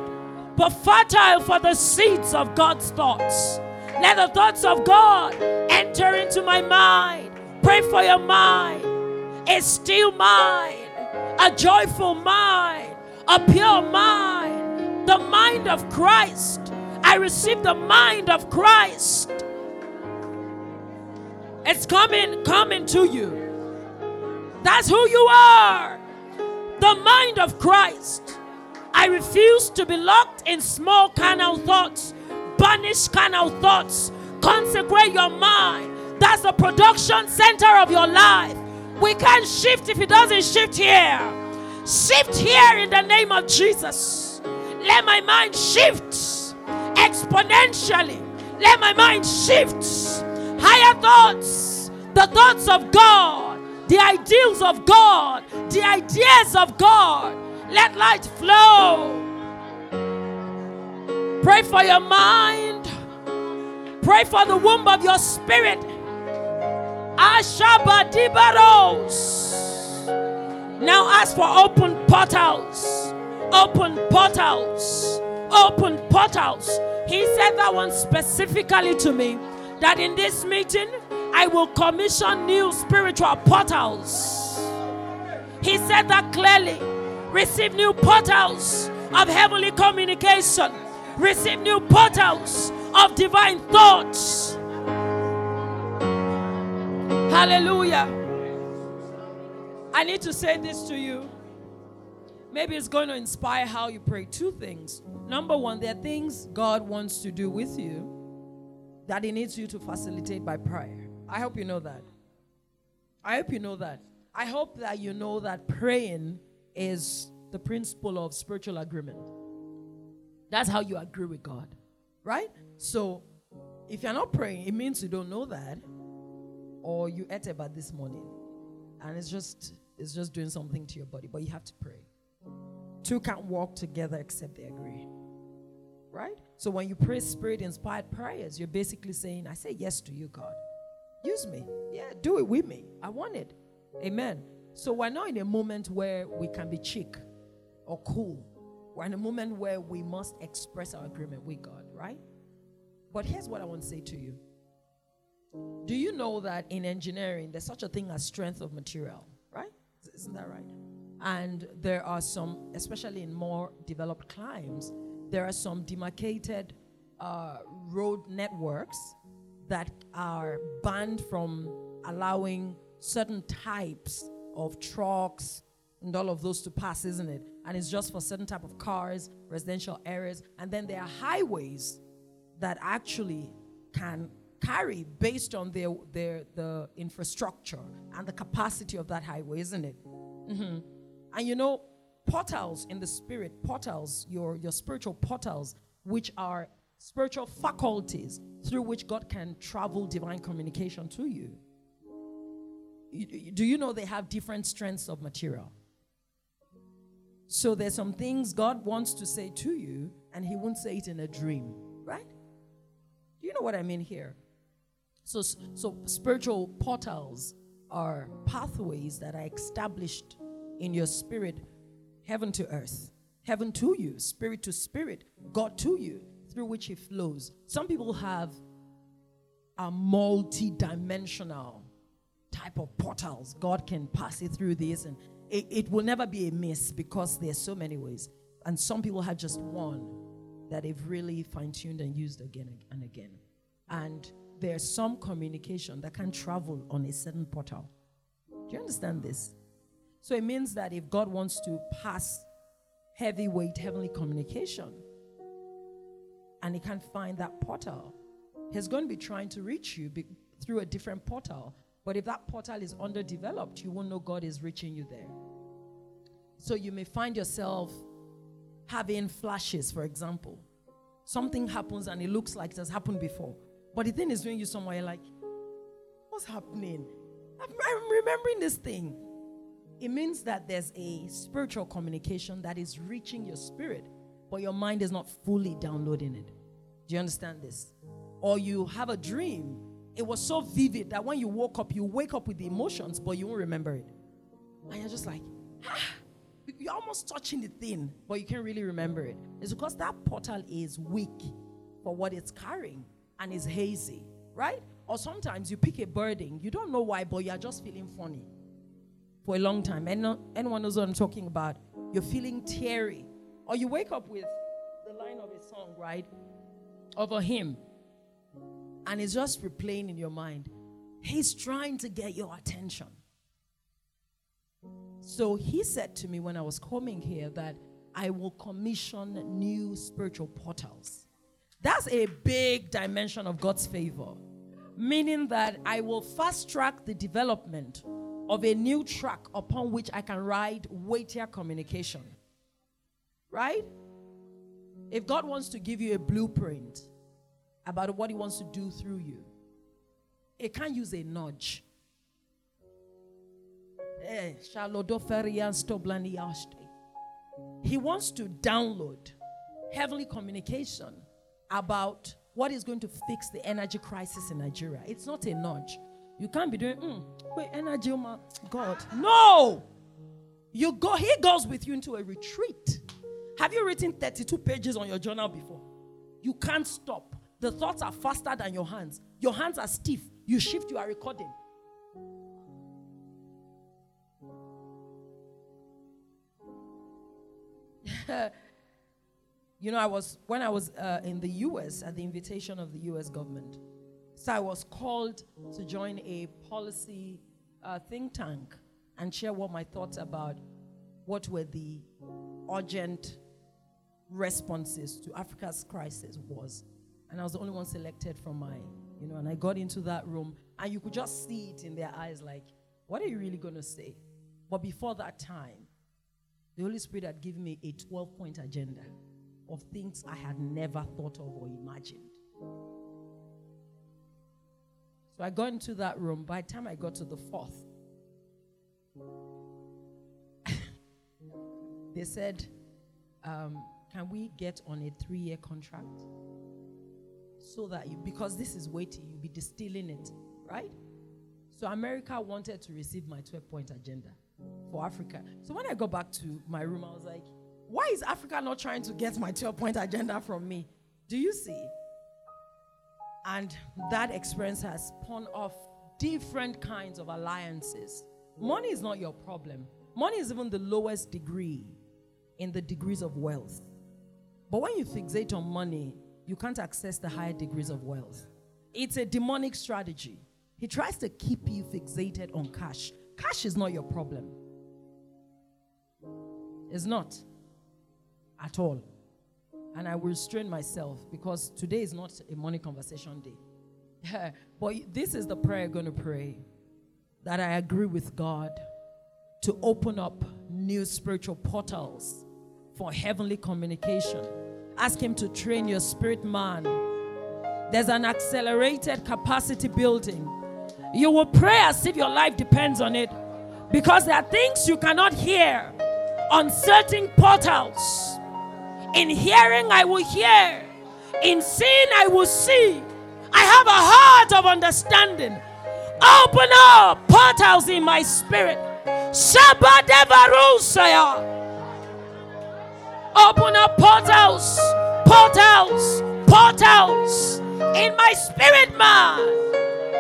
be fertile for the seeds of God's thoughts. Let the thoughts of God enter into my mind. Pray for your mind. A still mind, a joyful mind, a pure mind the mind of Christ. I receive the mind of Christ. It's coming, coming to you. That's who you are. The mind of Christ. I refuse to be locked in small carnal thoughts, banish carnal thoughts. Consecrate your mind. That's the production center of your life. We can't shift if it doesn't shift here. Shift here in the name of Jesus. Let my mind shift exponentially. Let my mind shift. Higher thoughts, the thoughts of God, the ideals of God, the ideas of God. Let light flow. Pray for your mind. Pray for the womb of your spirit. Ashabadibaros. Now ask for open portals Open portals. Open portals. He said that one specifically to me that in this meeting I will commission new spiritual portals. He said that clearly. Receive new portals of heavenly communication. Receive new portals of divine thoughts. Hallelujah. I need to say this to you. Maybe it's going to inspire how you pray. Two things. Number one, there are things God wants to do with you that He needs you to facilitate by prayer. I hope you know that. I hope you know that. I hope that you know that praying is the principle of spiritual agreement. That's how you agree with God, right? So, if you're not praying, it means you don't know that, or you ate about this morning, and it's just it's just doing something to your body. But you have to pray. Two can't walk together except they agree, right? So when you pray spirit-inspired prayers, you're basically saying, "I say yes to you, God. Use me. Yeah, do it with me. I want it. Amen." So we're not in a moment where we can be chic or cool. We're in a moment where we must express our agreement with God, right? But here's what I want to say to you. Do you know that in engineering, there's such a thing as strength of material, right? Isn't that right? And there are some, especially in more developed climes, there are some demarcated uh, road networks that are banned from allowing certain types of trucks and all of those to pass, isn't it? And it's just for certain type of cars, residential areas, and then there are highways that actually can carry based on their, their the infrastructure and the capacity of that highway, isn't it? Mm-hmm. And you know, portals in the spirit, portals, your, your spiritual portals, which are spiritual faculties through which God can travel divine communication to you. Do you know they have different strengths of material? So there's some things God wants to say to you, and He won't say it in a dream, right? Do you know what I mean here? So, so spiritual portals are pathways that are established in your spirit, heaven to earth, heaven to you, spirit to spirit, God to you, through which He flows. Some people have a multi dimensional type of portals. God can pass it through this, and it, it will never be a miss because there's so many ways. And some people have just one that they've really fine tuned and used again and again. And there's some communication that can travel on a certain portal. Do you understand this? So it means that if God wants to pass heavyweight heavenly communication and he can't find that portal, he's going to be trying to reach you be- through a different portal. But if that portal is underdeveloped, you won't know God is reaching you there. So you may find yourself having flashes, for example. Something happens and it looks like it has happened before. But the thing is doing you somewhere like, what's happening? I'm remembering this thing. It means that there's a spiritual communication that is reaching your spirit, but your mind is not fully downloading it. Do you understand this? Or you have a dream. It was so vivid that when you woke up, you wake up with the emotions, but you won't remember it. And you're just like, ah, you're almost touching the thing, but you can't really remember it. It's because that portal is weak for what it's carrying and is hazy, right? Or sometimes you pick a burden, you don't know why, but you're just feeling funny for a long time. And no anyone knows what I'm talking about? You're feeling teary. Or you wake up with the line of a song, right? Of a hymn. And it's just replaying in your mind. He's trying to get your attention. So he said to me when I was coming here that I will commission new spiritual portals. That's a big dimension of God's favor, meaning that I will fast track the development of a new track upon which I can ride weightier communication. Right? If God wants to give you a blueprint about what He wants to do through you, He can't use a nudge. Eh, he wants to download heavenly communication about what is going to fix the energy crisis in Nigeria. It's not a nudge. You can't be doing, mm, wait, energy, oh my God. No! You go, he goes with you into a retreat. Have you written 32 pages on your journal before? You can't stop. The thoughts are faster than your hands. Your hands are stiff. You shift, you are recording. you know, I was when I was uh, in the U.S. at the invitation of the U.S. government, So I was called to join a policy uh, think tank and share what my thoughts about what were the urgent responses to Africa's crisis was. And I was the only one selected from my, you know, and I got into that room and you could just see it in their eyes like, what are you really going to say? But before that time, the Holy Spirit had given me a 12 point agenda of things I had never thought of or imagined. So I got into that room. By the time I got to the fourth, they said, um, Can we get on a three year contract? So that you, because this is weighty, you'll be distilling it, right? So America wanted to receive my 12 point agenda for Africa. So when I got back to my room, I was like, why is Africa not trying to get my 12 point agenda from me? Do you see? And that experience has spawned off different kinds of alliances. Money is not your problem. Money is even the lowest degree in the degrees of wealth. But when you fixate on money, you can't access the higher degrees of wealth. It's a demonic strategy. He tries to keep you fixated on cash. Cash is not your problem. It's not at all. And I will restrain myself because today is not a money conversation day. but this is the prayer I'm going to pray that I agree with God to open up new spiritual portals for heavenly communication. Ask Him to train your spirit man. There's an accelerated capacity building. You will pray as if your life depends on it because there are things you cannot hear on certain portals. In hearing, I will hear. In seeing, I will see. I have a heart of understanding. Open up portals in my spirit. Open up portals, portals, portals in my spirit, man.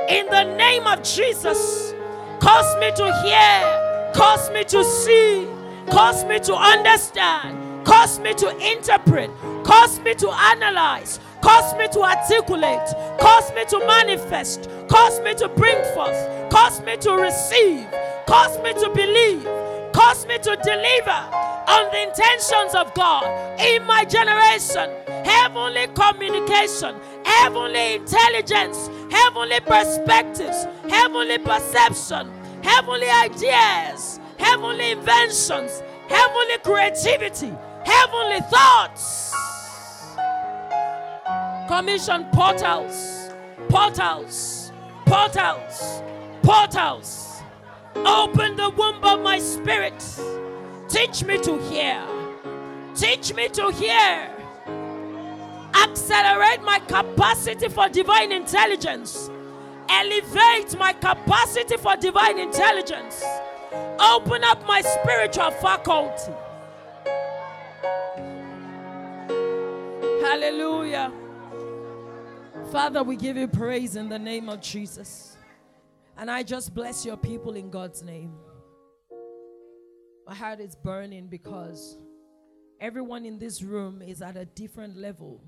In the name of Jesus, cause me to hear, cause me to see, cause me to understand, cause me to interpret, cause me to analyze, cause me to articulate, cause me to manifest, cause me to bring forth, cause me to receive, cause me to believe, cause me to deliver on the intentions of God in my generation. Heavenly communication, heavenly intelligence, heavenly perspectives, heavenly perception, heavenly ideas, heavenly inventions, heavenly creativity, heavenly thoughts. Commission portals, portals, portals, portals. Open the womb of my spirit. Teach me to hear. Teach me to hear. Accelerate my capacity for divine intelligence. Elevate my capacity for divine intelligence. Open up my spiritual faculty. Hallelujah. Father, we give you praise in the name of Jesus. And I just bless your people in God's name. My heart is burning because everyone in this room is at a different level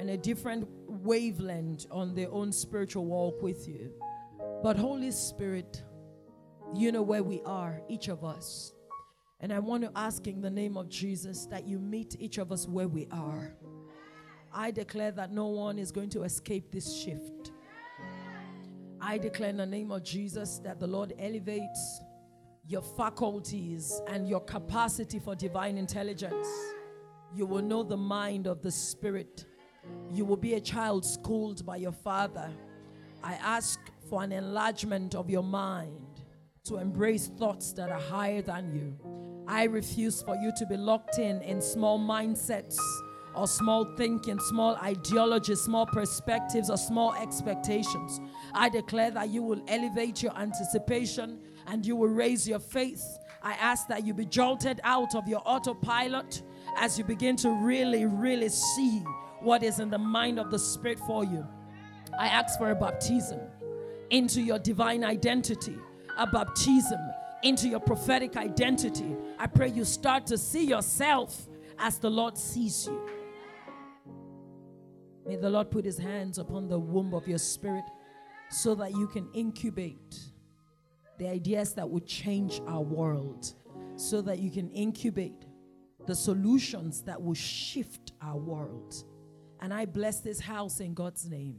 and a different wavelength on their own spiritual walk with you. But Holy Spirit, you know where we are, each of us. And I want to ask in the name of Jesus that you meet each of us where we are. I declare that no one is going to escape this shift. I declare in the name of Jesus that the Lord elevates your faculties and your capacity for divine intelligence. You will know the mind of the Spirit. You will be a child schooled by your Father. I ask for an enlargement of your mind to embrace thoughts that are higher than you. I refuse for you to be locked in in small mindsets or small thinking, small ideologies, small perspectives, or small expectations. I declare that you will elevate your anticipation and you will raise your faith. I ask that you be jolted out of your autopilot as you begin to really, really see what is in the mind of the Spirit for you. I ask for a baptism into your divine identity, a baptism into your prophetic identity. I pray you start to see yourself as the Lord sees you. May the Lord put his hands upon the womb of your spirit so that you can incubate the ideas that would change our world, so that you can incubate the solutions that will shift our world. And I bless this house in God's name.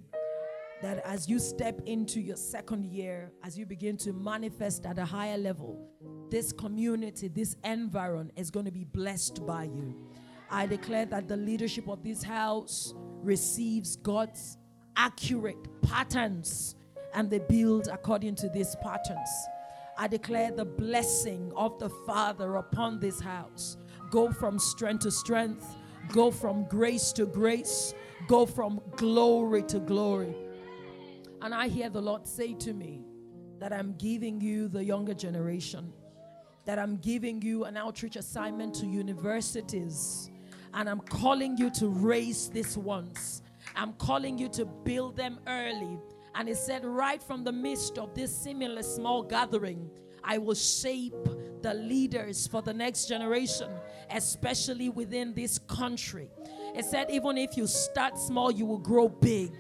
That as you step into your second year, as you begin to manifest at a higher level, this community, this environment is going to be blessed by you. I declare that the leadership of this house receives God's accurate patterns and they build according to these patterns. I declare the blessing of the Father upon this house. Go from strength to strength, go from grace to grace, go from glory to glory. And I hear the Lord say to me that I'm giving you the younger generation, that I'm giving you an outreach assignment to universities, and I'm calling you to raise these ones. I'm calling you to build them early. And He said, right from the midst of this similar small gathering, I will shape the leaders for the next generation, especially within this country. He said, even if you start small, you will grow big.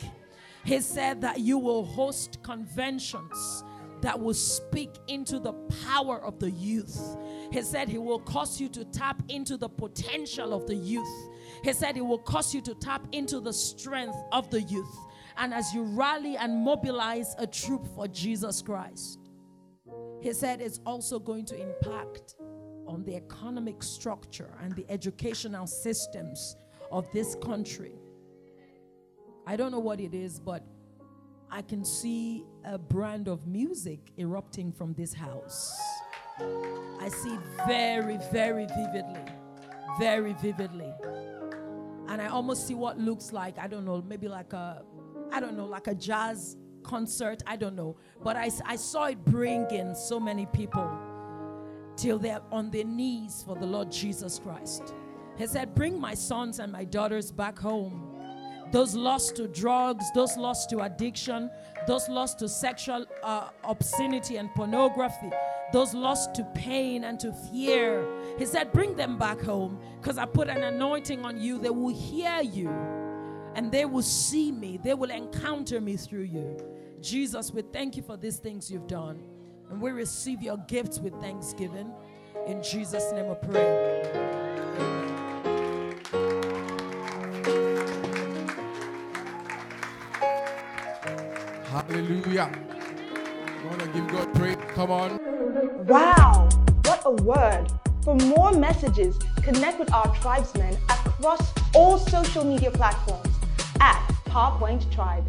He said that you will host conventions that will speak into the power of the youth. He said he will cause you to tap into the potential of the youth. He said he will cause you to tap into the strength of the youth. And as you rally and mobilize a troop for Jesus Christ, he said it's also going to impact on the economic structure and the educational systems of this country. I don't know what it is, but I can see a brand of music erupting from this house. I see very, very vividly. Very vividly. And I almost see what looks like, I don't know, maybe like a, I don't know, like a jazz concert. I don't know. But I, I saw it bring in so many people till they're on their knees for the Lord Jesus Christ. He said, Bring my sons and my daughters back home those lost to drugs, those lost to addiction, those lost to sexual uh, obscenity and pornography, those lost to pain and to fear. He said, Bring them back home because I put an anointing on you. They will hear you and they will see me, they will encounter me through you. Jesus, we thank you for these things you've done. And we receive your gifts with thanksgiving. In Jesus' name I pray. Hallelujah. You want to give God praise? Come on. Wow, what a word. For more messages, connect with our tribesmen across all social media platforms at PowerPoint Tribe.